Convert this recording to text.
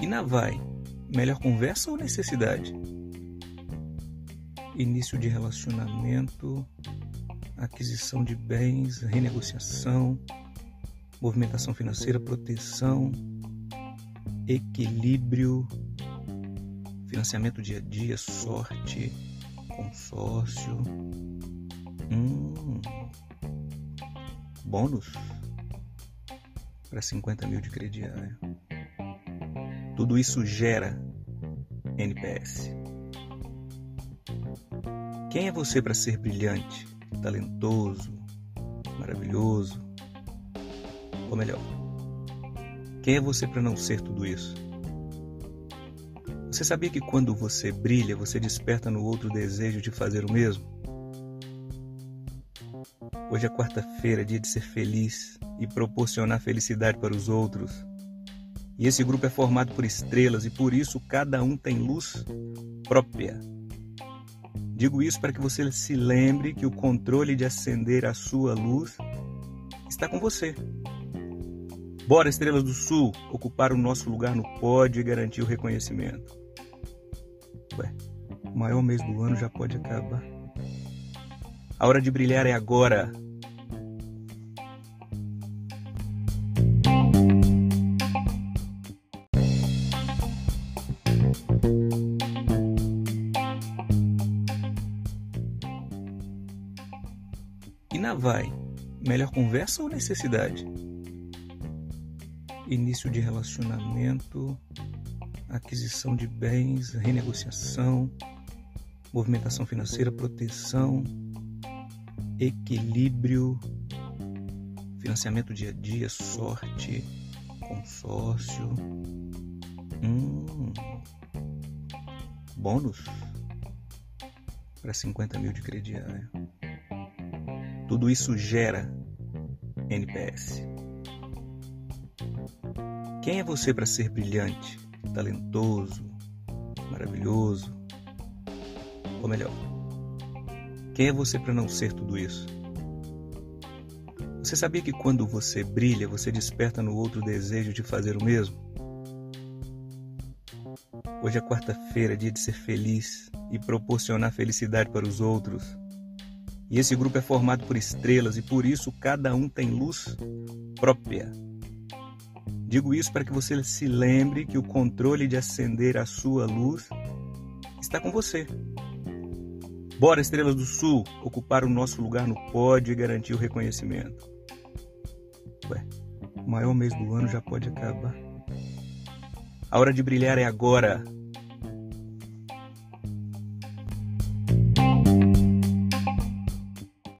E na vai, melhor conversa ou necessidade? Início de relacionamento, aquisição de bens, renegociação, movimentação financeira, proteção, equilíbrio, financiamento dia a dia, sorte, consórcio. Hum, bônus para 50 mil de crediário. Tudo isso gera NPS. Quem é você para ser brilhante, talentoso, maravilhoso? Ou melhor, quem é você para não ser tudo isso? Você sabia que quando você brilha, você desperta no outro desejo de fazer o mesmo? Hoje é quarta-feira, dia de ser feliz e proporcionar felicidade para os outros. E esse grupo é formado por estrelas e por isso cada um tem luz própria. Digo isso para que você se lembre que o controle de acender a sua luz está com você. Bora, Estrelas do Sul, ocupar o nosso lugar no pódio e garantir o reconhecimento. Ué, o maior mês do ano já pode acabar. A hora de brilhar é agora. E na vai, melhor conversa ou necessidade? Início de relacionamento, aquisição de bens, renegociação, movimentação financeira, proteção, equilíbrio, financiamento dia a dia, sorte, consórcio. Hum, bônus para 50 mil de crediário. Tudo isso gera NPS. Quem é você para ser brilhante, talentoso, maravilhoso? Ou melhor, quem é você para não ser tudo isso? Você sabia que quando você brilha, você desperta no outro desejo de fazer o mesmo? Hoje é quarta-feira, dia de ser feliz e proporcionar felicidade para os outros. E esse grupo é formado por estrelas e por isso cada um tem luz própria. Digo isso para que você se lembre que o controle de acender a sua luz está com você. Bora, Estrelas do Sul, ocupar o nosso lugar no pódio e garantir o reconhecimento. Ué, o maior mês do ano já pode acabar. A hora de brilhar é agora.